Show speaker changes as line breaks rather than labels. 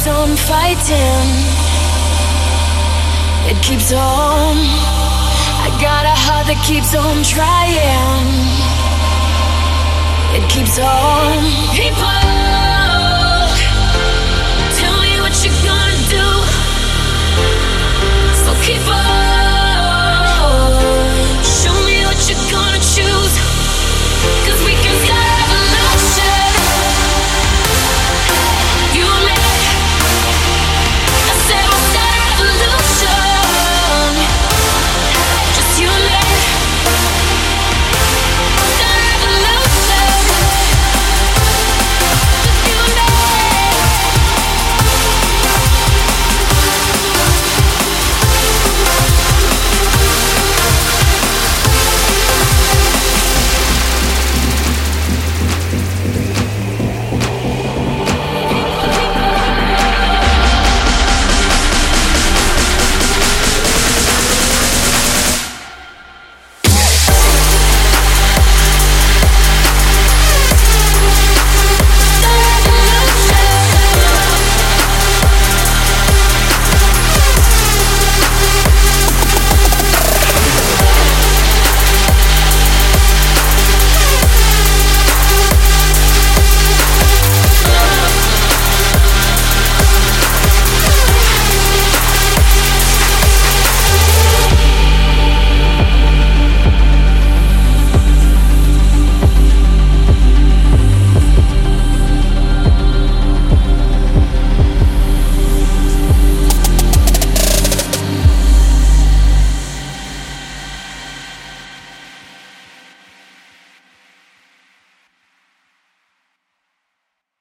keeps on fighting. It keeps on. I got a heart that keeps on trying. It keeps on. People, tell me what you're gonna do. So keep on.